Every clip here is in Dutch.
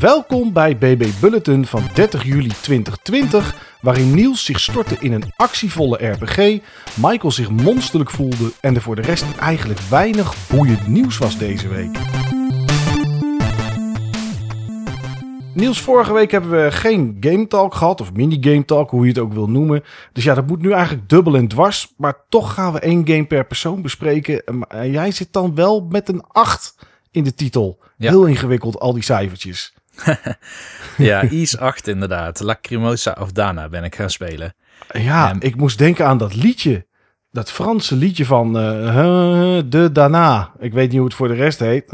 Welkom bij BB Bulletin van 30 juli 2020, waarin Niels zich stortte in een actievolle RPG, Michael zich monsterlijk voelde en er voor de rest eigenlijk weinig boeiend nieuws was deze week. Niels, vorige week hebben we geen Game Talk gehad, of mini Game Talk, hoe je het ook wil noemen. Dus ja, dat moet nu eigenlijk dubbel en dwars. Maar toch gaan we één game per persoon bespreken. En jij zit dan wel met een 8 in de titel. Ja. Heel ingewikkeld, al die cijfertjes. Ja, Ease 8 inderdaad. Lacrimosa of Dana ben ik gaan spelen. Ja, ik moest denken aan dat liedje. Dat Franse liedje van eh, De Dana. Ik weet niet hoe het voor de rest heet.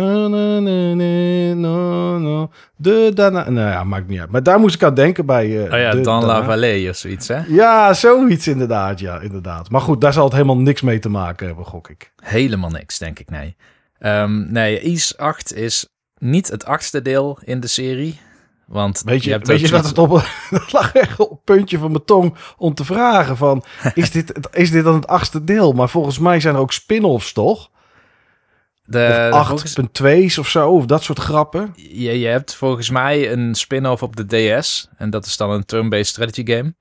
De Dana. Nou ja, maakt niet uit. Maar daar moest ik aan denken bij eh Oh ja, Dan Dana. La Vallée of zoiets, hè? Ja, zoiets inderdaad. Ja, inderdaad. Maar goed, daar zal het helemaal niks mee te maken hebben, gok ik. Helemaal niks, denk ik, nee. Ehm, nee, Ease 8 is niet het achtste deel in de serie. Want Weet je, hebt weet je dat het op dat lag echt op het puntje van mijn tong om te vragen van... Is dit, is dit dan het achtste deel? Maar volgens mij zijn er ook spin-offs, toch? De, of volgens- 8.2's of zo, of dat soort grappen. je, je hebt volgens mij een spin-off op de DS. En dat is dan een turn-based strategy game.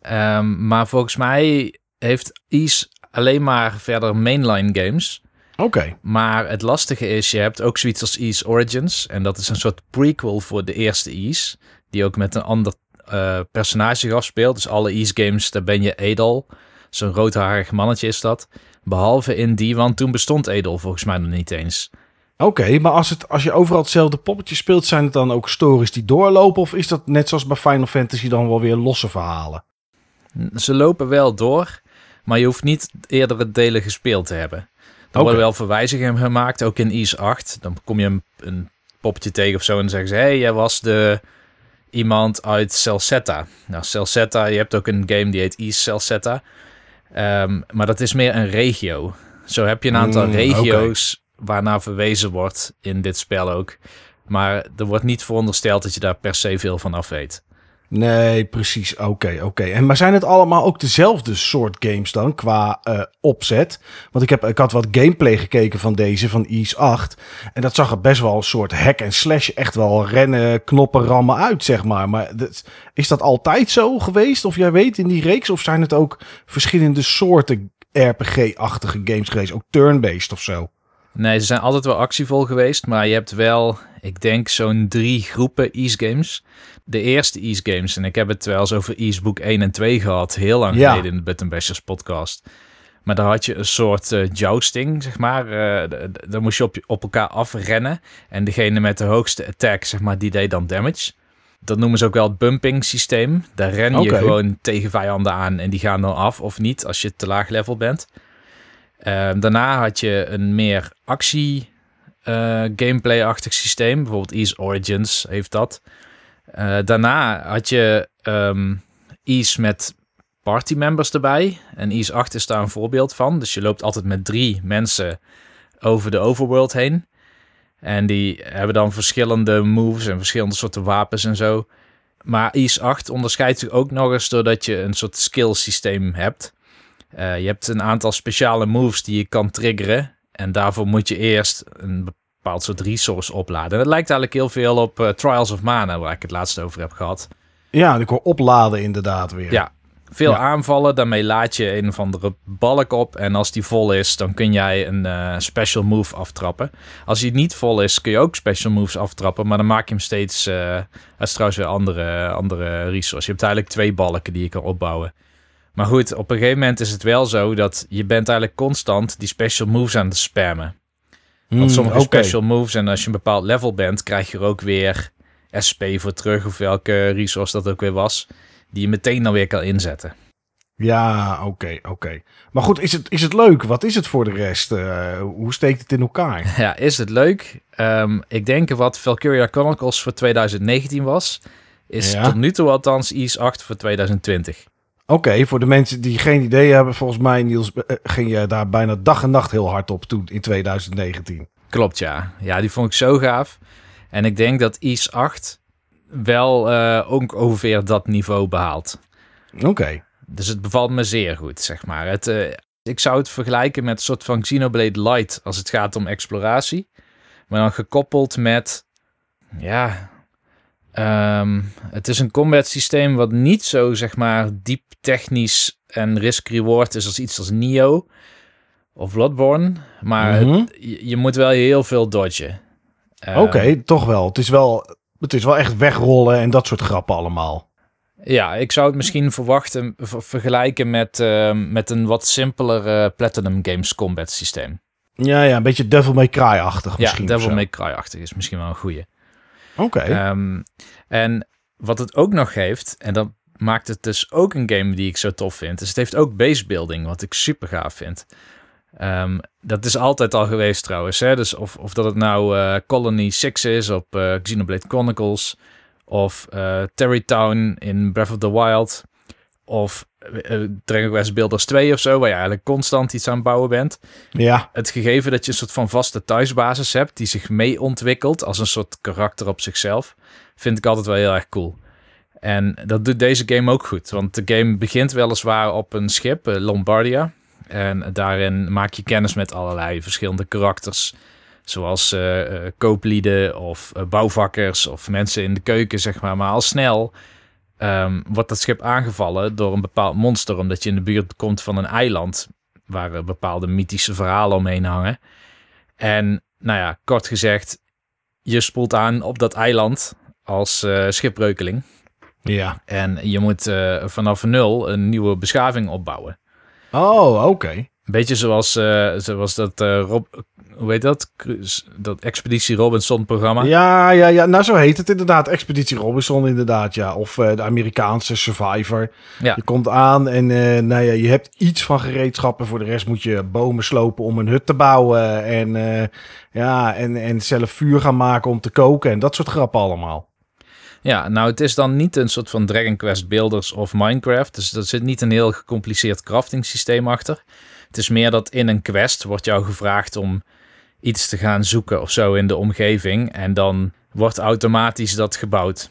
Ehm, maar volgens mij heeft Ease alleen maar verder mainline games. Oké, Maar het lastige is, je hebt ook zoiets als Ease Origins. En dat is een soort prequel voor de eerste Ease. Die ook met een ander eh, personage zich afspeelt. Dus alle Ease games, daar ben je Edel. Zo'n roodharig mannetje is dat. Behalve in die, want toen bestond Edel volgens mij nog niet eens. Oké, maar als, het, als je overal hetzelfde poppetje speelt... zijn het dan ook stories die doorlopen? Of is dat net zoals bij Final Fantasy dan wel weer losse verhalen? Ze lopen wel door, maar je hoeft niet eerdere delen gespeeld te hebben. Er worden wel verwijzingen gemaakt, ook in Ease 8. Dan kom je een, een poppetje tegen of zo en dan zeggen ze... hey, jij was de iemand uit Celceta. Nou, Celceta, je hebt ook een game die heet East Celceta. Ehm, maar dat is meer een regio. Zo heb je een aantal Mm, regio's waarnaar verwezen wordt in dit spel ook. Maar er wordt niet verondersteld dat je daar per se veel van af weet. Nee, precies. Oké, oké. En Maar zijn het allemaal ook dezelfde soort games dan, qua eh, opzet? Want ik, heb, ik had wat gameplay gekeken van deze, van Ease 8. En dat zag er best wel een soort hack en slash, echt wel rennen, knoppen, rammen uit, zeg maar. Maar is dat altijd zo geweest? Of jij weet in die reeks? Of zijn het ook verschillende soorten RPG-achtige games geweest? Ook turn-based of zo? Nee, ze zijn altijd wel actievol geweest, maar je hebt wel, ik denk, zo'n drie groepen Ease games. De eerste Ease games, en ik heb het wel eens over Ease Book 1 en 2 gehad, heel lang Ja. geleden in de Button Bashers podcast. Maar daar had je een soort eh, jousting, zeg maar. D- dan moest je op, op elkaar afrennen. En degene met de hoogste attack, zeg maar, die deed dan damage. Dat noemen ze ook wel het bumping systeem. Daar ren je gewoon tegen vijanden aan en die gaan dan af of niet als je te laag level bent. Ehm, daarna had je een meer actie eh, systeem. Bijvoorbeeld Ease Origins heeft dat. Eh, daarna had je ehm Ease met party members erbij. En Ease 8 is daar een voorbeeld van. Dus je loopt altijd met drie mensen over de overworld heen. En die hebben dan verschillende moves en verschillende soorten wapens en zo. Maar Ease 8 onderscheidt zich ook nog eens doordat je een soort skill systeem hebt. Eh, je hebt een aantal speciale moves die je kan triggeren. En daarvoor moet je eerst een bepaald soort resource opladen. Dat lijkt eigenlijk heel veel op eh, Trials of Mana, waar ik het laatst over heb gehad. Ja, ik hoor opladen inderdaad weer. Ja, veel Ja. aanvallen. Daarmee laat je een of andere balk op. En als die vol is, dan kun jij een eh, special move aftrappen. Als die niet vol is, kun je ook special moves aftrappen. Maar dan maak je hem steeds... eh dat is trouwens weer andere, andere resource. Je hebt eigenlijk twee balken die je kan opbouwen. Maar goed, op een gegeven moment is het wel zo dat je bent eigenlijk constant die special moves aan het spammen. Want Hmm, sommige special moves, en als je een bepaald level bent, krijg je er ook weer SP voor terug, of welke resource dat ook weer was, die je meteen dan weer kan inzetten. Ja, oké, oké. Maar goed, is het, is het leuk? Wat is het voor de rest? Eh, hoe steekt het in elkaar? Ja, is het leuk? Ehm, ik denk wat Valkyria Chronicles voor 2019 was, is Ja. tot nu toe althans Ease 8 voor 2020. Oké, voor de mensen die geen idee hebben, volgens mij, Niels, eh, ging je daar bijna dag en nacht heel hard op toen in 2019. Klopt, ja. Ja, die vond ik zo gaaf. En ik denk dat Ease 8 wel eh, ook ongeveer dat niveau behaalt. Oké. Dus het bevalt me zeer goed, zeg maar. Het, eh, ik zou het vergelijken met een soort van Xenoblade Light als het gaat om exploratie. Maar dan gekoppeld met, ja, Ehm, het is een combat systeem wat niet zo, zeg maar, diep technisch en risk-reward is als iets als Nio of Bloodborne. Maar het- Mhm. je, je moet wel heel veel dodgen. Ehm, Oké, toch wel. Het is wel. Het is wel echt wegrollen en dat soort grappen allemaal. Ja, ik zou het misschien verwachten, ver- vergelijken met, ehm, met een wat simpeler Platinum Games combat systeem. Ja, ja, een beetje Devil May Cry-achtig Ja, misschien. of Devil. May Cry-achtig is misschien wel een goeie. Oké. Ehm, en wat het ook nog heeft, en dat maakt het dus ook een game die ik zo tof vind, is het heeft ook base building, wat ik super gaaf vind. Ehm, dat is altijd al geweest trouwens. Hè? Dus of, of dat het nou eh, Colony 6 is op eh, Xenoblade Chronicles, of eh Terrytown in Breath of the Wild, of Dragon Quest Builders 2 of zo, waar je eigenlijk constant iets aan het bouwen bent ja. het gegeven dat je een soort van vaste thuisbasis hebt die zich mee ontwikkelt als een soort karakter op zichzelf, vind ik altijd wel heel erg cool. En dat doet deze game ook goed, want de game begint weliswaar op een schip, eh, Lombardia. En daarin maak je kennis met allerlei verschillende karakters, zoals eh, eh, kooplieden of eh, bouwvakkers of mensen in de keuken, zeg maar. Maar al snel ehm, wordt dat schip aangevallen door een bepaald monster, omdat je in de buurt komt van een eiland waar bepaalde mythische verhalen omheen hangen. En nou ja, kort gezegd, je spoelt aan op dat eiland als eh, schipbreukeling. Ja. En je moet eh, vanaf nul een nieuwe beschaving opbouwen. Oh, oké. Een beetje zoals, eh, zoals dat, Rob, hoe heet dat? Dat Expeditie Robinson programma. Ja, ja, ja. Nou, zo heet het inderdaad. Expeditie Robinson, inderdaad, ja. Of eh, de Amerikaanse Survivor. Ja. Je komt aan en eh, nou ja, je hebt iets van gereedschappen. Voor de rest moet je bomen slopen om een hut te bouwen. En, eh, ja, en, en zelf vuur gaan maken om te koken. En dat soort grappen allemaal. Ja, nou het is dan niet een soort van Dragon Quest Builders of Minecraft. Dus er zit niet een heel gecompliceerd crafting systeem achter. Het is meer dat in een quest wordt jou gevraagd om iets te gaan zoeken of zo in de omgeving. En dan wordt automatisch dat gebouwd.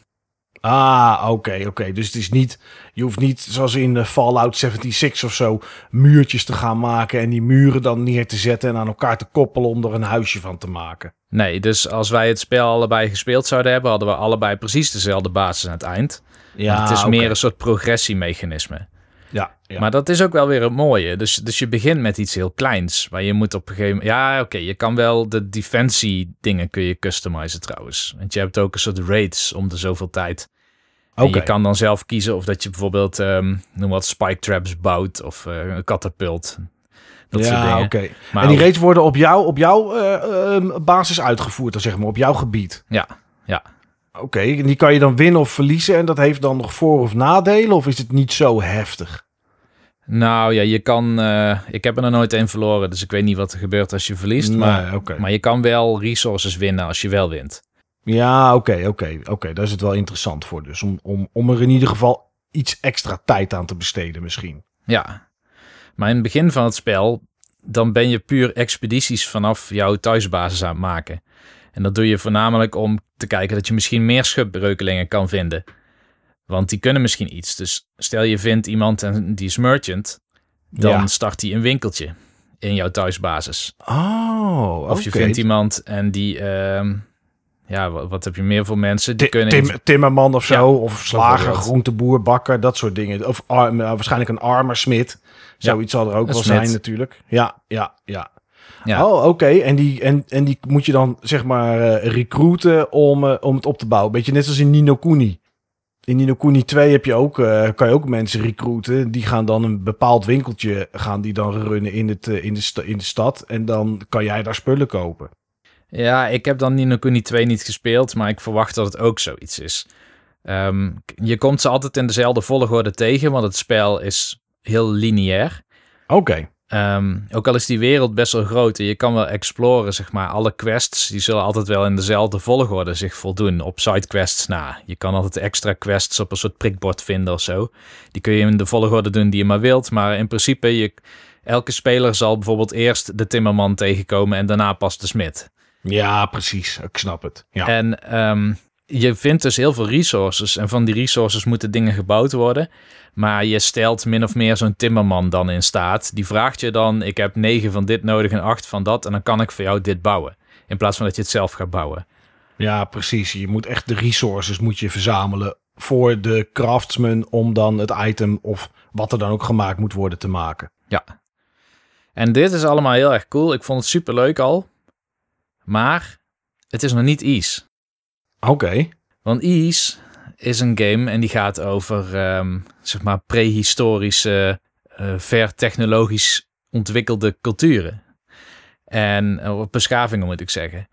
Ah, oké, oké. Dus het is niet, je hoeft niet zoals in eh, Fallout 76 of zo muurtjes te gaan maken en die muren dan neer te zetten en aan elkaar te koppelen om er een huisje van te maken. Nee, dus als wij het spel allebei gespeeld zouden hebben, hadden we allebei precies dezelfde basis aan het eind. Ja, het is meer een soort progressiemechanisme. Ja, ja. Maar dat is ook wel weer het mooie. Dus, dus je begint met iets heel kleins. Maar je moet op een gegeven moment... Ja, oké, je kan wel de defensie dingen kun je customizen trouwens. Want je hebt ook een soort raids om de zoveel tijd. En Oké. je kan dan zelf kiezen of dat je bijvoorbeeld, ehm, noem wat, spike traps bouwt of eh, een katapult. Dat ja, oké. Maar En die raids worden op, jou, op jouw eh, ehm, basis uitgevoerd, dan zeg maar, op jouw gebied. Ja, ja. Oké, en die kan je dan winnen of verliezen en dat heeft dan nog voor- of nadelen? Of is het niet zo heftig? Nou ja, je kan... eh, ik heb er nog nooit een verloren, dus ik weet niet wat er gebeurt als je verliest. Nee, maar, maar je kan wel resources winnen als je wel wint. Ja, oké, oké, oké. Daar is het wel interessant voor dus. Om, om, om er in ieder geval iets extra tijd aan te besteden misschien. Ja, maar in het begin van het spel, dan ben je puur expedities vanaf jouw thuisbasis aan het maken. En dat doe je voornamelijk om te kijken dat je misschien meer schipbreukelingen kan vinden. Want die kunnen misschien iets. Dus stel je vindt iemand en die is merchant, dan Ja. start hij een winkeltje in jouw thuisbasis. Oh, Of je vindt iemand en die, ehm, ja, wat, wat heb je meer voor mensen? Die kunnen Tim, timmerman of zo, Ja, of slager, groenteboer, bakker, dat soort dingen. Of nou, waarschijnlijk een armersmid. Zoiets zal er ook wel smid. zijn natuurlijk. Ja, ja, ja. Ja. Oh, oké. En, die, en, en die moet je dan zeg maar eh, recruiten om, eh, om het op te bouwen. Beetje net als in Nino Kuni. In Nino Kuni 2 heb je ook, eh, kan je ook mensen recruiten. Die gaan dan een bepaald winkeltje gaan die dan runnen in, het, eh, in, de, in de stad. En dan kan jij daar spullen kopen. Ja, ik heb dan Nino Kuni 2 niet gespeeld, maar ik verwacht dat het ook zoiets is. Ehm, je komt ze altijd in dezelfde volgorde tegen, want het spel is heel lineair. Oké. Ehm, ook al is die wereld best wel groot en je kan wel exploren, zeg maar. Alle quests, die zullen altijd wel in dezelfde volgorde zich voldoen op sidequests na. Je kan altijd extra quests op een soort prikbord vinden of zo. Die kun je in de volgorde doen die je maar wilt, maar in principe, je, elke speler zal bijvoorbeeld eerst de timmerman tegenkomen en daarna pas de smid. Ja, precies. Ik snap het. Ja. En ehm, je vindt dus heel veel resources. En van die resources moeten dingen gebouwd worden. Maar je stelt min of meer zo'n timmerman dan in staat. Die vraagt je dan: Ik heb negen van dit nodig en acht van dat. En dan kan ik voor jou dit bouwen. In plaats van dat je het zelf gaat bouwen. Ja, precies. Je moet echt de resources moet je verzamelen voor de craftsman om dan het item of wat er dan ook gemaakt moet worden te maken. Ja. En dit is allemaal heel erg cool. Ik vond het super leuk al. Maar het is nog niet Ease. Oké. Want Ease is een game en die gaat over ehm, zeg maar prehistorische, uh, ver technologisch ontwikkelde culturen. En uh, beschavingen moet ik zeggen.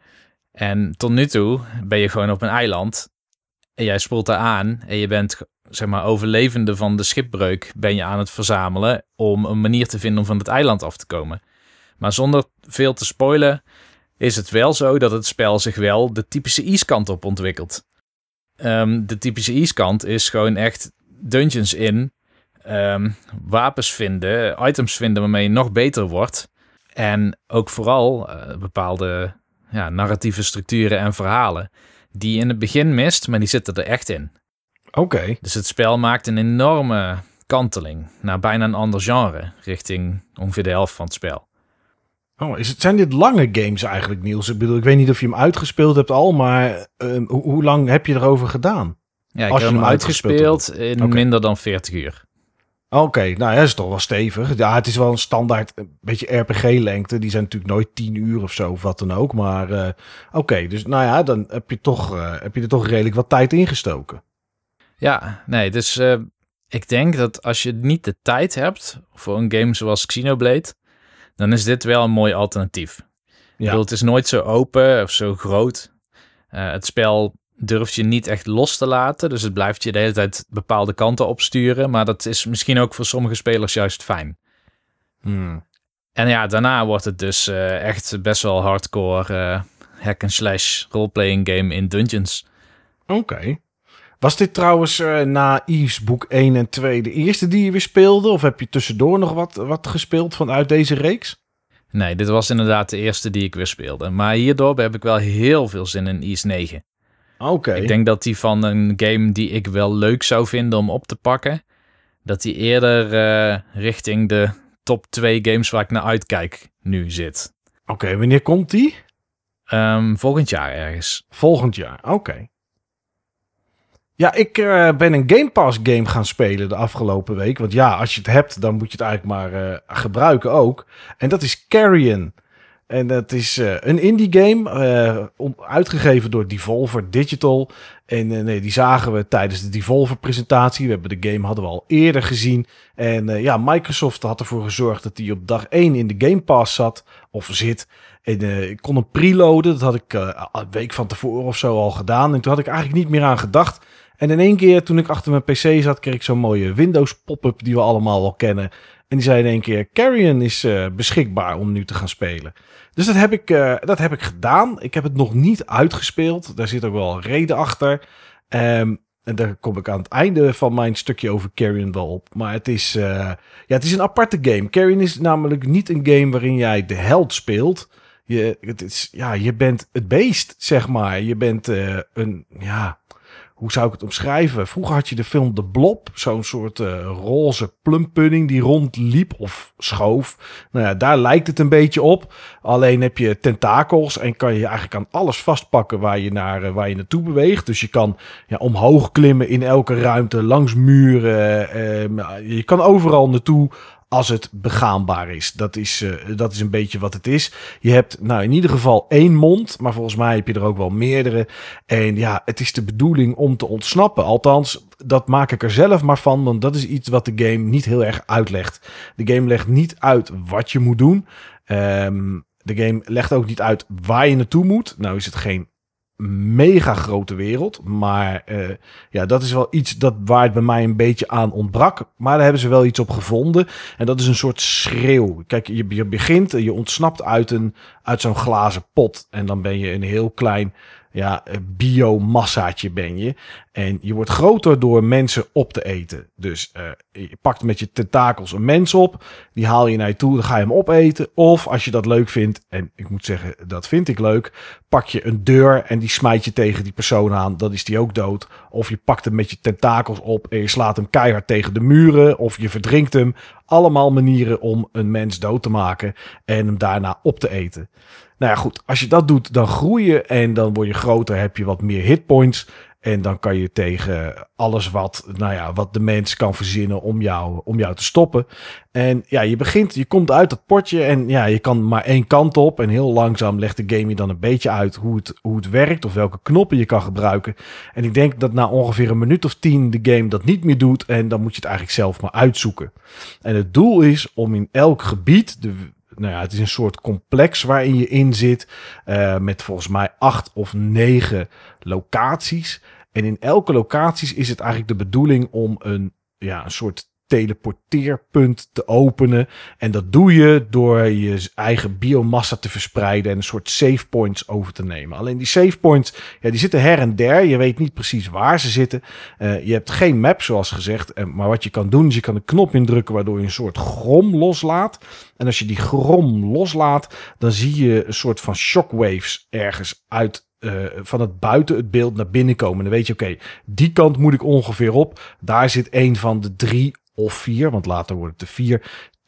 En tot nu toe ben je gewoon op een eiland en jij spoelt daar aan en je bent zeg maar overlevende van de schipbreuk ben je aan het verzamelen om een manier te vinden om van het eiland af te komen. Maar zonder veel te spoilen is het wel zo dat het spel zich wel de typische East-kant op ontwikkelt. Um, de typische East-kant is gewoon echt dungeons in, um, wapens vinden, items vinden waarmee je nog beter wordt. En ook vooral uh, bepaalde ja, narratieve structuren en verhalen die je in het begin mist, maar die zitten er echt in. Oké. Dus het spel maakt een enorme kanteling naar bijna een ander genre, richting ongeveer de helft van het spel. Oh, is het, zijn dit lange games eigenlijk, Niels? Ik bedoel, ik weet niet of je hem uitgespeeld hebt al, maar uh, hoe lang heb je erover gedaan? Ja, ik Als heb hem uitgespeeld in minder dan 40 uur. Oké, nou ja, dat is toch wel stevig. Ja, het is wel een standaard een beetje RPG-lengte. Die zijn natuurlijk nooit 10 uur of zo, of wat dan ook. Maar uh, oké, dus nou ja, dan heb je, toch, uh, heb je er toch redelijk wat tijd ingestoken. Ja, nee, dus uh, ik denk dat als je niet de tijd hebt voor een game zoals Xenoblade, dan is dit wel een mooi alternatief. Ja. Ik bedoel, het is nooit zo open of zo groot. het spel durft je niet echt los te laten. Dus het blijft je de hele tijd bepaalde kanten opsturen. Maar dat is misschien ook voor sommige spelers juist fijn. Hmm. En ja, daarna wordt het dus uh, echt best wel hardcore uh, hack and slash roleplaying game in dungeons. Oké. Was dit trouwens uh, na Yves boek 1 en 2 de eerste die je weer speelde? Of heb je tussendoor nog wat, wat gespeeld vanuit deze reeks? Nee, dit was inderdaad de eerste die ik weer speelde. Maar hierdoor heb ik wel heel veel zin in Ys 9. Oké. Ik denk dat die van een game die ik wel leuk zou vinden om op te pakken, dat die eerder uh, richting de top 2 games waar ik naar uitkijk nu zit. Oké, wanneer komt die? Um, volgend jaar ergens. Volgend jaar, oké. Ja, ik uh, ben een Game Pass game gaan spelen de afgelopen week. Want ja, als je het hebt, dan moet je het eigenlijk maar uh, gebruiken ook. En dat is Carrion. En dat is uh, een indie game, uitgegeven door Devolver Digital. En nee, die zagen we tijdens de Devolver presentatie. We hebben de game hadden we al eerder gezien. En ja, Microsoft had ervoor gezorgd dat die op dag 1 in de Game Pass zat, of zit. En ik kon hem preloaden, dat had ik een week van tevoren of zo al gedaan. En toen had ik eigenlijk niet meer aan gedacht. En in één keer, toen ik achter mijn PC zat, kreeg ik zo'n mooie Windows pop-up die we allemaal wel kennen. En die zei in één keer, Carrion is beschikbaar om nu te gaan spelen. Dus dat heb, ik, uh, dat heb ik gedaan. Ik heb het nog niet uitgespeeld. Daar zit ook wel een reden achter. Um, en daar kom ik aan het einde van mijn stukje over Carrion wel op. Maar het is, uh, ja, het is een aparte game. Carrion is namelijk niet een game waarin jij de held speelt. Je, het is, ja, je bent het beest, zeg maar. Je bent een, ja, hoe zou ik het omschrijven? Vroeger had je de film De Blob, zo'n soort uh, roze plumpudding die rondliep of schoof. Nou ja, daar lijkt het een beetje op. Alleen heb je tentakels en kan je eigenlijk aan alles vastpakken waar je, naar, uh, waar je naartoe beweegt. Dus je kan ja, omhoog klimmen in elke ruimte, langs muren. Uh, je kan overal naartoe als het begaanbaar is. Dat is, uh, dat is een beetje wat het is. Je hebt nou in ieder geval één mond, maar volgens mij heb je er ook wel meerdere. En ja, het is de bedoeling om te ontsnappen. Althans, dat maak ik er zelf maar van, want dat is iets wat de game niet heel erg uitlegt. De game legt niet uit wat je moet doen. Um, de game legt ook niet uit waar je naartoe moet. Nou is het geen mega grote wereld. Maar uh, ja, dat is wel iets dat waar het bij mij een beetje aan ontbrak. Maar daar hebben ze wel iets op gevonden. En dat is een soort schreeuw. Kijk, je, je begint, je ontsnapt uit, een, uit zo'n glazen pot. En dan ben je een heel klein ja, biomassaatje ben je. En je wordt groter door mensen op te eten. Dus uh, je pakt met je tentakels een mens op. Die haal je naar je toe. Dan ga je hem opeten. Of als je dat leuk vindt. En ik moet zeggen, dat vind ik leuk. Pak je een deur en die smijt je tegen die persoon aan. Dan is die ook dood. Of je pakt hem met je tentakels op. En je slaat hem keihard tegen de muren. Of je verdrinkt hem. Allemaal manieren om een mens dood te maken. En hem daarna op te eten. Nou ja, goed. Als je dat doet, dan groei je en dan word je groter, heb je wat meer hitpoints. En dan kan je tegen alles wat, nou ja, wat de mens kan verzinnen om jou, om jou te stoppen. En ja, je begint, je komt uit dat potje en ja, je kan maar één kant op. En heel langzaam legt de game je dan een beetje uit hoe het, hoe het werkt of welke knoppen je kan gebruiken. En ik denk dat na ongeveer een minuut of tien de game dat niet meer doet. En dan moet je het eigenlijk zelf maar uitzoeken. En het doel is om in elk gebied, de, nou ja, het is een soort complex waarin je in zit. Uh, met volgens mij acht of negen locaties. En in elke locatie is het eigenlijk de bedoeling om een, ja, een soort teleporteerpunt te openen. En dat doe je door je eigen biomassa te verspreiden en een soort save points over te nemen. Alleen die save points, ja, die zitten her en der. Je weet niet precies waar ze zitten. Uh, je hebt geen map, zoals gezegd. Maar wat je kan doen, is je kan een knop indrukken waardoor je een soort grom loslaat. En als je die grom loslaat, dan zie je een soort van shockwaves ergens uit uh, van het buiten het beeld naar binnen komen. Dan weet je, oké, die kant moet ik ongeveer op. Daar zit een van de drie of vier, want later wordt het de vier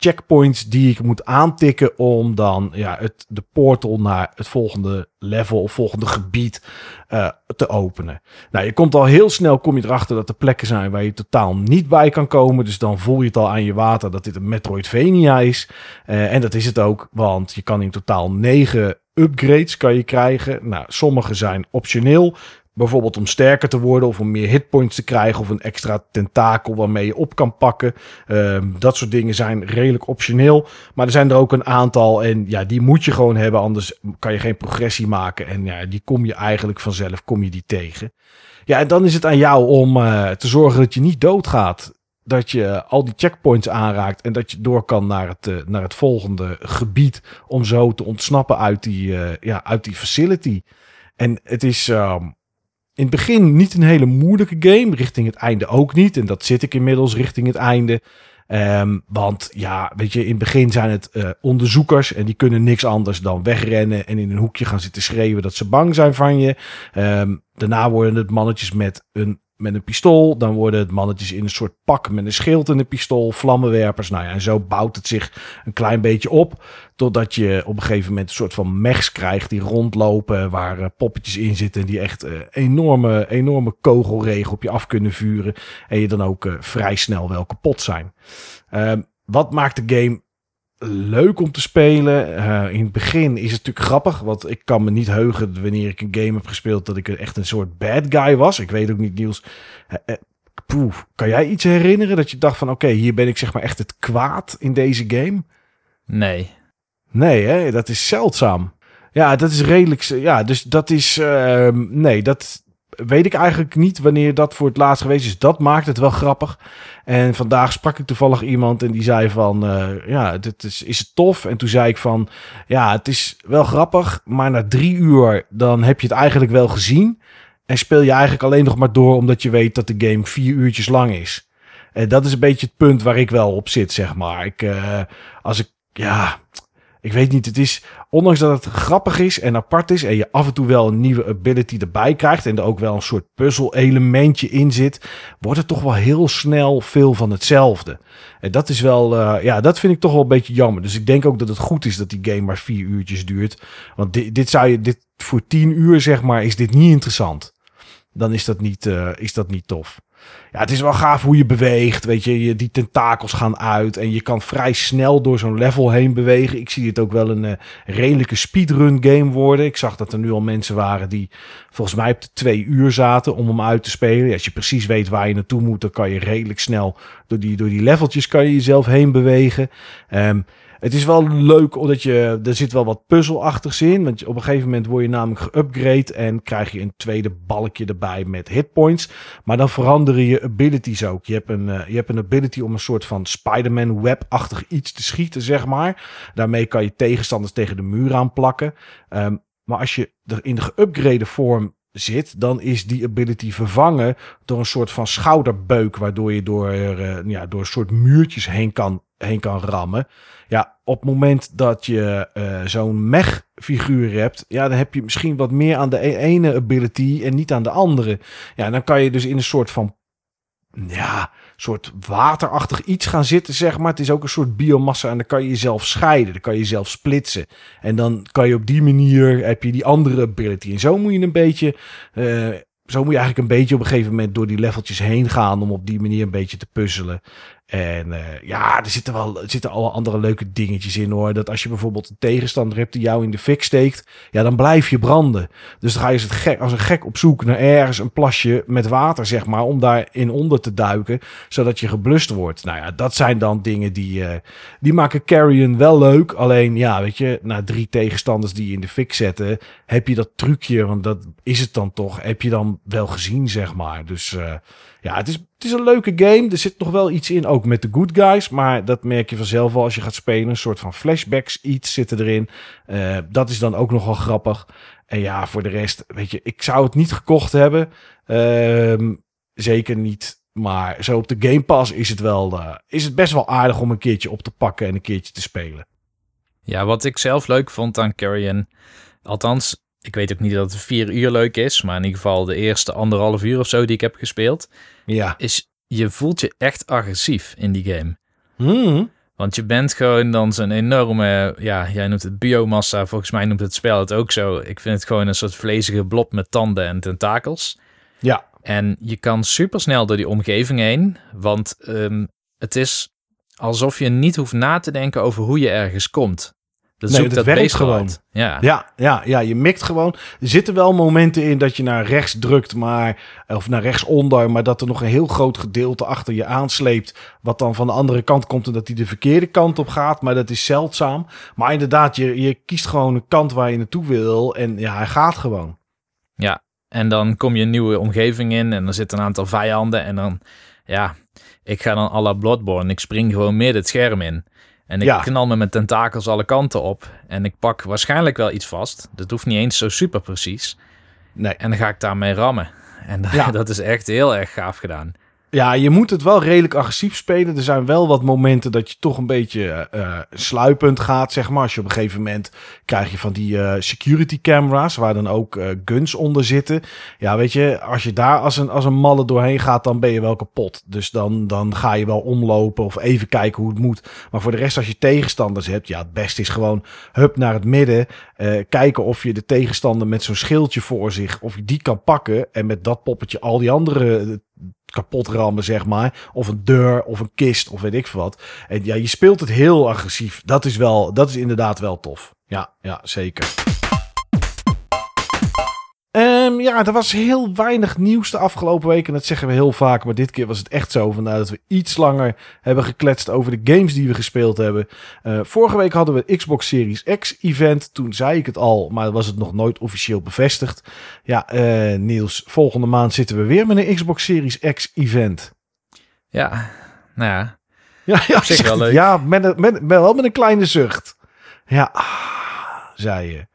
checkpoints die ik moet aantikken om dan ja, het, de portal naar het volgende level of volgende gebied uh, te openen. Nou, je komt al heel snel, kom je erachter dat er plekken zijn waar je totaal niet bij kan komen. Dus dan voel je het al aan je water dat dit een Metroidvania is. Uh, en dat is het ook, want je kan in totaal negen upgrades kan je krijgen. Nou, sommige zijn optioneel. Bijvoorbeeld om sterker te worden of om meer hitpoints te krijgen of een extra tentakel waarmee je op kan pakken. Um, dat soort dingen zijn redelijk optioneel. Maar er zijn er ook een aantal en ja, die moet je gewoon hebben, anders kan je geen progressie maken. En ja, die kom je eigenlijk vanzelf, kom je die tegen. Ja, en dan is het aan jou om uh, te zorgen dat je niet doodgaat. Dat je al die checkpoints aanraakt en dat je door kan naar het, uh, naar het volgende gebied. Om zo te ontsnappen uit die, uh, ja, uit die facility. En het is. Um, in het begin niet een hele moeilijke game. Richting het einde ook niet. En dat zit ik inmiddels richting het einde. Um, want ja, weet je, in het begin zijn het uh, onderzoekers en die kunnen niks anders dan wegrennen en in een hoekje gaan zitten schreeuwen dat ze bang zijn van je. Um, daarna worden het mannetjes met een met een pistool. Dan worden het mannetjes in een soort pak met een schild en een pistool, vlammenwerpers. Nou ja, en zo bouwt het zich een klein beetje op. Totdat je op een gegeven moment een soort van mechs krijgt die rondlopen. Waar uh, poppetjes in zitten die echt uh, enorme, enorme kogelregen op je af kunnen vuren. En je dan ook uh, vrij snel wel kapot zijn. Ehm, wat maakt de game leuk om te spelen. Uh, in het begin is het natuurlijk grappig, want ik kan me niet heugen wanneer ik een game heb gespeeld dat ik echt een soort bad guy was. Ik weet ook niet, Niels. Uh, kan jij iets herinneren dat je dacht van oké, okay, hier ben ik zeg maar echt het kwaad in deze game? Nee. Nee, hè? dat is zeldzaam. Ja, dat is redelijk. Ja, dus dat is. Ehm, nee, dat, weet ik eigenlijk niet wanneer dat voor het laatst geweest is. Dat maakt het wel grappig. En vandaag sprak ik toevallig iemand en die zei van, uh, ja, dit is, is het tof? En toen zei ik van, ja, het is wel grappig, maar na drie uur dan heb je het eigenlijk wel gezien. En speel je eigenlijk alleen nog maar door omdat je weet dat de game vier uurtjes lang is. En dat is een beetje het punt waar ik wel op zit, zeg maar. Ik, uh, als ik, ja, ik weet niet, het is, ondanks dat het grappig is en apart is en je af en toe wel een nieuwe ability erbij krijgt en er ook wel een soort puzzel-elementje in zit, wordt het toch wel heel snel veel van hetzelfde. En dat is wel, uh, ja, dat vind ik toch wel een beetje jammer. Dus ik denk ook dat het goed is dat die game maar vier uurtjes duurt. Want dit, dit zou je, dit voor tien uur zeg maar, is dit niet interessant. Dan is dat niet, uh, is dat niet tof ja, het is wel gaaf hoe je beweegt. Weet je, je die tentakels gaan uit en je kan vrij snel door zo'n level heen bewegen. Ik zie dit ook wel een uh, redelijke speedrun game worden. Ik zag dat er nu al mensen waren die volgens mij op de twee uur zaten om hem uit te spelen. Als je precies weet waar je naartoe moet, dan kan je redelijk snel door die, door die leveltjes kan je jezelf heen bewegen. Um, het is wel leuk omdat je, er zit wel wat puzzelachtigs in. Want op een gegeven moment word je namelijk geupgrade en krijg je een tweede balkje erbij met hitpoints. Maar dan veranderen je abilities ook. Je hebt een, uh, je hebt een ability om een soort van Spider-Man web-achtig iets te schieten, zeg maar. Daarmee kan je tegenstanders tegen de muur aanplakken. Um, maar als je er in de geupgrade vorm zit, dan is die ability vervangen door een soort van schouderbeuk, waardoor je door, uh, ja, door een soort muurtjes heen kan, heen kan rammen. Ja, op het moment dat je uh, zo'n mech-figuur hebt, ja, dan heb je misschien wat meer aan de e-, ene ability en niet aan de andere. Ja, dan kan je dus in een soort van ja, soort waterachtig iets gaan zitten, zeg maar. Het is ook een soort biomassa en dan kan je jezelf scheiden. Dan kan je jezelf splitsen. En dan kan je op die manier, heb je die andere ability. En zo moet je een beetje... Uh, zo moet je eigenlijk een beetje op een gegeven moment door die leveltjes heen gaan om op die manier een beetje te puzzelen. En uh, ja, er zitten wel er zitten alle andere leuke dingetjes in hoor. Dat als je bijvoorbeeld een tegenstander hebt die jou in de fik steekt, ja, dan blijf je branden. Dus dan ga je als, gek, als een gek op zoek naar ergens een plasje met water, zeg maar, om daarin onder te duiken, zodat je geblust wordt. Nou ja, dat zijn dan dingen die, uh, die maken Carrion wel leuk. Alleen ja, weet je, na drie tegenstanders die je in de fik zetten, heb je dat trucje, want dat is het dan toch, heb je dan wel gezien, zeg maar. Dus uh, ja, het is, het is een leuke game. Er zit nog wel iets in, ook met de good guys. Maar dat merk je vanzelf wel als je gaat spelen. Een soort van flashbacks, iets zitten erin. Uh, dat is dan ook nogal grappig. En ja, voor de rest, weet je, ik zou het niet gekocht hebben. Uh, zeker niet. Maar zo op de Game Pass is het wel, uh, is het best wel aardig om een keertje op te pakken en een keertje te spelen. Ja, wat ik zelf leuk vond aan Carrion, althans ik weet ook niet dat het vier uur leuk is, maar in ieder geval de eerste anderhalf uur of zo die ik heb gespeeld, ja. is je voelt je echt agressief in die game. Hmm. Want je bent gewoon dan zo'n enorme, ja, jij noemt het biomassa, volgens mij noemt het spel het ook zo. Ik vind het gewoon een soort vlezige blob met tanden en tentakels. Ja. En je kan super snel door die omgeving heen, want um, het is alsof je niet hoeft na te denken over hoe je ergens komt. Dat nee, zoekt dat dat werkt gewoon. uit. Ja. Ja, ja, ja, je mikt gewoon. Er zitten wel momenten in dat je naar rechts drukt, maar, of naar rechtsonder, maar dat er nog een heel groot gedeelte achter je aansleept, wat dan van de andere kant komt en dat die de verkeerde kant op gaat. Maar dat is zeldzaam. Maar inderdaad, je, je kiest gewoon een kant waar je naartoe wil en ja, hij gaat gewoon. Ja, en dan kom je een nieuwe omgeving in en er zitten een aantal vijanden en dan, ja, ik ga dan à la Bloodborne. Ik spring gewoon midden het scherm in. En ik Ja. knal me met tentakels alle kanten op. En ik pak waarschijnlijk wel iets vast. Dat hoeft niet eens zo super precies. Nee. En dan ga ik daarmee rammen. En dat- Ja. dat is echt heel erg gaaf gedaan. Ja, je moet het wel redelijk agressief spelen. Er zijn wel wat momenten dat je toch een beetje eh sluipend gaat, zeg maar. Als je op een gegeven moment krijg je van die eh, security camera's, waar dan ook eh, guns onder zitten. Ja, weet je, als je daar als een, als een malle doorheen gaat, dan ben je wel kapot. Dus dan, dan ga je wel omlopen of even kijken hoe het moet. Maar voor de rest, als je tegenstanders hebt, ja, het beste is gewoon hup naar het midden. kijken of je de tegenstander met zo'n schildje voor zich, of die kan pakken. En met dat poppetje al die andere kapot rammen, zeg maar. Of een deur of een kist of weet ik veel wat. En ja, je speelt het heel agressief. Dat is wel, dat is inderdaad wel tof. Ja, ja, zeker. Ehm, ja, er was heel weinig nieuws de afgelopen week. En dat zeggen we heel vaak. Maar dit keer was het echt zo. Vandaar dat we iets langer hebben gekletst over de games die we gespeeld hebben. Eh, vorige week hadden we het Xbox Series X event. Toen zei ik het al, maar was het nog nooit officieel bevestigd. Ja, eh, Niels, volgende maand zitten we weer met een Xbox Series X event. Ja, nou ja. Ja, ja, wel leuk. Ja, met, een- met, met, wel met een kleine zucht. Ja, ah, zei je.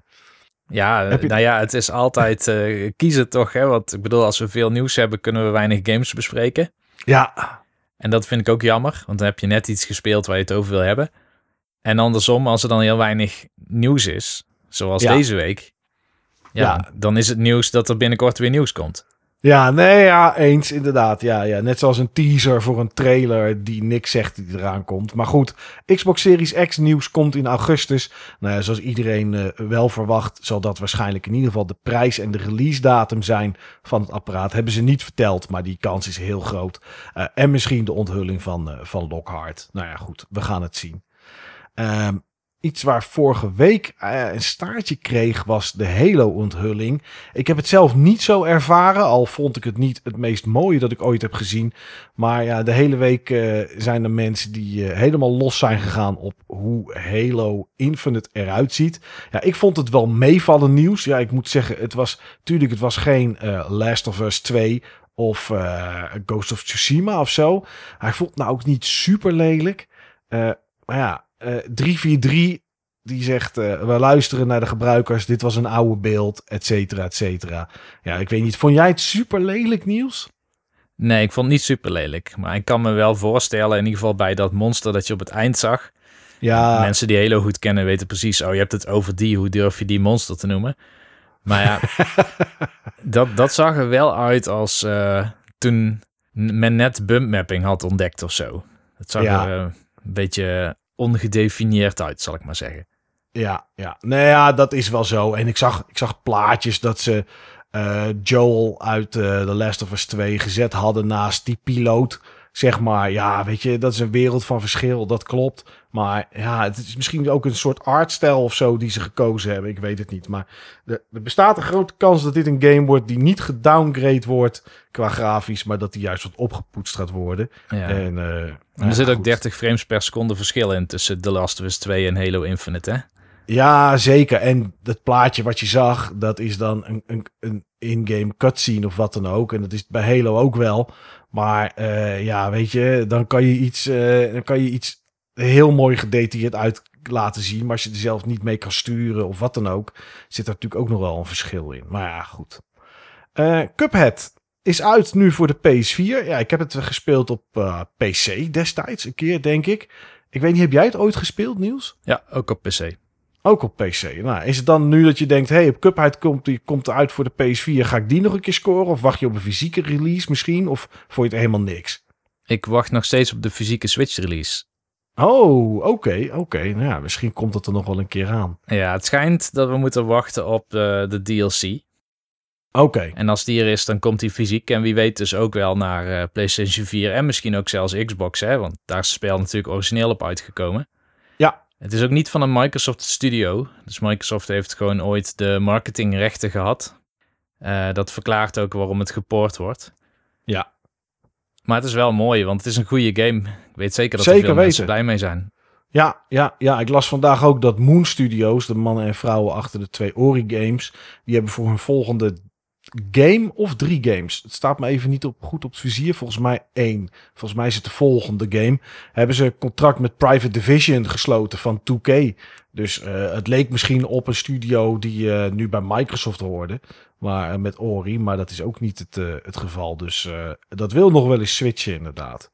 Ja, je- nou ja, het is altijd eh, kiezen toch. Hè? Want ik bedoel, als we veel nieuws hebben, kunnen we weinig games bespreken. Ja, En dat vind ik ook jammer, want dan heb je net iets gespeeld waar je het over wil hebben. En andersom, als er dan heel weinig nieuws is, zoals Ja. deze week, ja, Ja. dan is het nieuws dat er binnenkort weer nieuws komt. Ja, nee, ja, eens inderdaad. Ja, ja, net zoals een teaser voor een trailer die niks zegt die eraan komt. Maar goed, Xbox Series X nieuws komt in augustus. Nou ja, zoals iedereen eh, wel verwacht, zal dat waarschijnlijk in ieder geval de prijs en de release datum zijn van het apparaat. Hebben ze niet verteld, maar die kans is heel groot. Eh, en misschien de onthulling van, eh, van Lockhart. Nou ja, goed, we gaan het zien. Ehm, iets waar vorige week eh, een staartje kreeg was de Halo-onthulling. Ik heb het zelf niet zo ervaren, al vond ik het niet het meest mooie dat ik ooit heb gezien. Maar ja, de hele week eh, zijn er mensen die eh, helemaal los zijn gegaan op hoe Halo Infinite eruit ziet. Ja, ik vond het wel meevallen nieuws. Ja, ik moet zeggen, het was natuurlijk, het was geen Last of Us 2 of Ghost of Tsushima of zo. Hij vond nou ook niet super lelijk. Maar ja, 343 die zegt, eh, we luisteren naar de gebruikers. Dit was een oude beeld, et cetera, et cetera. Ja, ik weet niet. Vond jij het super lelijk, Niels? Nee, ik vond het niet super lelijk. Maar ik kan me wel voorstellen, in ieder geval bij dat monster dat je op het eind zag. Ja, Mensen die Halo goed kennen weten precies, oh je hebt het over die, hoe durf je die monster te noemen? Maar ja, dat, dat zag er wel uit als eh, toen men net bump mapping had ontdekt of zo. Het zag Ja. er eh, een beetje ongedefinieerd uit, zal ik maar zeggen. Ja, ja. Nou ja, dat is wel zo. En ik zag, ik zag plaatjes dat ze eh, Joel uit eh The Last of Us 2 gezet hadden naast die piloot. Zeg maar, ja, weet je, dat is een wereld van verschil. Dat klopt. Maar ja, het is misschien ook een soort artstijl of zo die ze gekozen hebben. Ik weet het niet. Maar er, er bestaat een grote kans dat dit een game wordt die niet gedowngrade wordt qua grafisch. Maar dat die juist wat opgepoetst gaat worden. Ja. En, eh, En er zit ook goed. 30 frames per seconde verschil in tussen The Last of Us 2 en Halo Infinite, hè? Ja, zeker. En dat plaatje wat je zag, dat is dan een, een, een in-game cutscene of wat dan ook. En dat is bij Halo ook wel. Maar eh, ja, weet je, dan kan je iets, eh, dan kan je iets heel mooi gedetailleerd uit laten zien. Maar als je er zelf niet mee kan sturen of wat dan ook, zit er natuurlijk ook nog wel een verschil in. Maar ja, goed. Eh, Cuphead is uit nu voor de PS4. Ja, ik heb het gespeeld op PC destijds, een keer denk ik. Ik weet niet, heb jij het ooit gespeeld, Niels? Ja, ook op PC. Ook op PC. Nou, is het dan nu dat je denkt, hey, op Cuphead komt, die komt eruit voor de PS4, ga ik die nog een keer scoren? Of wacht je op een fysieke release misschien? Of vond je het helemaal niks? Ik wacht nog steeds op de fysieke Switch release. Oh, oké, oké. Nou ja, misschien komt het er nog wel een keer aan. Ja, het schijnt dat we moeten wachten op de, de DLC. Oké, En als die er is, dan komt die fysiek. En wie weet dus ook wel naar eh, PlayStation 4 en misschien ook zelfs Xbox, hè? Want daar is het spel natuurlijk origineel op uitgekomen. Ja. Het is ook niet van een Microsoft Studio. Dus Microsoft heeft gewoon ooit de marketingrechten gehad. Eh, dat verklaart ook waarom het gepoord wordt. Ja. Maar het is wel mooi, want het is een goede game. Ik weet zeker dat Zeker er veel mensen blij mee zijn. Ja, ja, ja, ik las vandaag ook dat Moon Studios, de mannen en vrouwen achter de twee Ori games, die hebben voor hun volgende game of drie games. Het staat me even niet op, goed op het vizier. Volgens mij één. Volgens mij is het de volgende game. Hebben ze een contract met Private Division gesloten van 2K. Dus eh, het leek misschien op een studio die eh, nu bij Microsoft hoorde. Maar eh, met Ori, maar dat is ook niet het, het geval. Dus dat wil nog wel eens switchen inderdaad.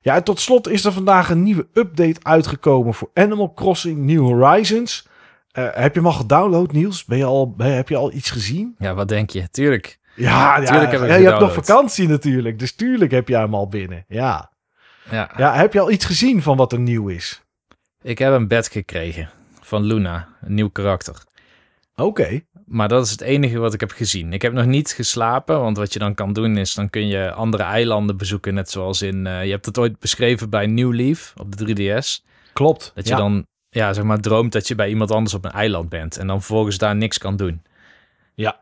Ja, en tot slot is er vandaag een nieuwe update uitgekomen voor Animal Crossing New Horizons. Eh, heb je hem al gedownload, Niels? Ben je al, ben, heb je al iets gezien? Ja, wat denk je? Tuurlijk. Ja, ja, Tuurlijk heb ik ja, je hebt nog vakantie natuurlijk. Dus tuurlijk heb jij hem al binnen. Ja. Ja. ja, heb je al iets gezien van wat er nieuw is? Ik heb een bed gekregen van Luna, een nieuw karakter. Oké. Maar dat is het enige wat ik heb gezien. Ik heb nog niet geslapen, want wat je dan kan doen is... dan kun je andere eilanden bezoeken, net zoals in... eh, je hebt het ooit beschreven bij New Leaf op de 3DS. Klopt. Dat je ja. dan, ja, zeg maar, droomt dat je bij iemand anders op een eiland bent... en dan vervolgens daar niks kan doen. Ja.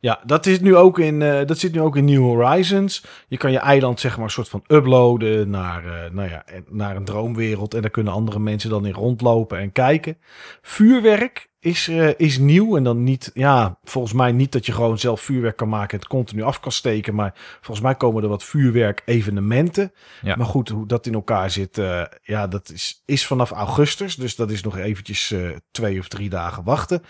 Ja, dat, is nu ook in, eh, dat zit nu ook in New Horizons. Je kan je eiland zeg maar een soort van uploaden naar, eh, nou ja, naar een droomwereld. En daar kunnen andere mensen dan in rondlopen en kijken. Vuurwerk is, eh, is nieuw. En dan niet, ja, volgens mij niet dat je gewoon zelf vuurwerk kan maken en het continu af kan steken. Maar volgens mij komen er wat vuurwerk evenementen. Ja. Maar goed, hoe dat in elkaar zit, ja, dat is, is vanaf augustus. Dus dat is nog eventjes twee of drie dagen wachten.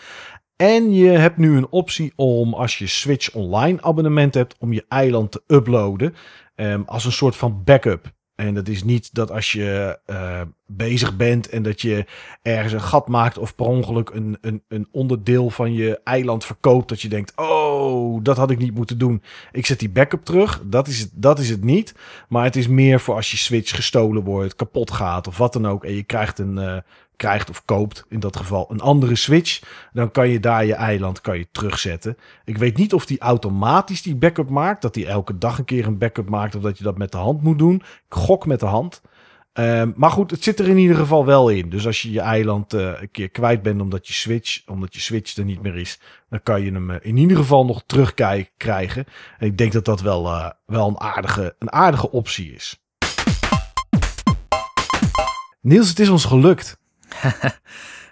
En je hebt nu een optie om, als je Switch Online abonnement hebt, om je eiland te uploaden ehm, als een soort van backup. En dat is niet dat als je eh, bezig bent en dat je ergens een gat maakt of per ongeluk een, een, een onderdeel van je eiland verkoopt, dat je denkt, oh, dat had ik niet moeten doen. Ik zet die backup terug. Dat is het, dat is het niet. Maar het is meer voor als je Switch gestolen wordt, kapot gaat of wat dan ook. En je krijgt een, eh, krijgt of koopt in dat geval een andere Switch. Dan kan je daar je eiland kan je terugzetten. Ik weet niet of die automatisch die backup maakt. Dat die elke dag een keer een backup maakt. Of dat je dat met de hand moet doen. Ik gok met de hand. Ehm, maar goed, het zit er in ieder geval wel in. Dus als je je eiland eh, een keer kwijt bent omdat je Switch, omdat je Switch er niet meer is, dan kan je hem eh, in ieder geval nog terugkrijgen. En ik denk dat dat wel, eh, wel een, aardige, een aardige optie is. Niels, het is ons gelukt.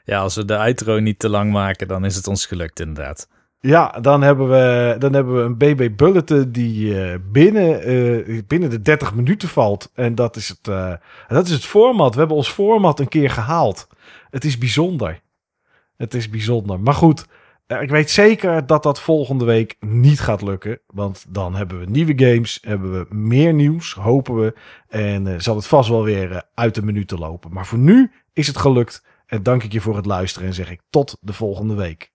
Ja, als we de outro niet te lang maken, dan is het ons gelukt inderdaad. Ja, dan hebben we, dan hebben we een BB Bulletin die eh, binnen, eh, binnen de 30 minuten valt. En dat is, het, eh, dat is het format. We hebben ons format een keer gehaald. Het is bijzonder. Het is bijzonder. Maar goed, ik weet zeker dat dat volgende week niet gaat lukken. Want dan hebben we nieuwe games, hebben we meer nieuws, hopen we. En zal het vast wel weer uit de minuten lopen. Maar voor nu is het gelukt. En dank ik je voor het luisteren en zeg ik tot de volgende week.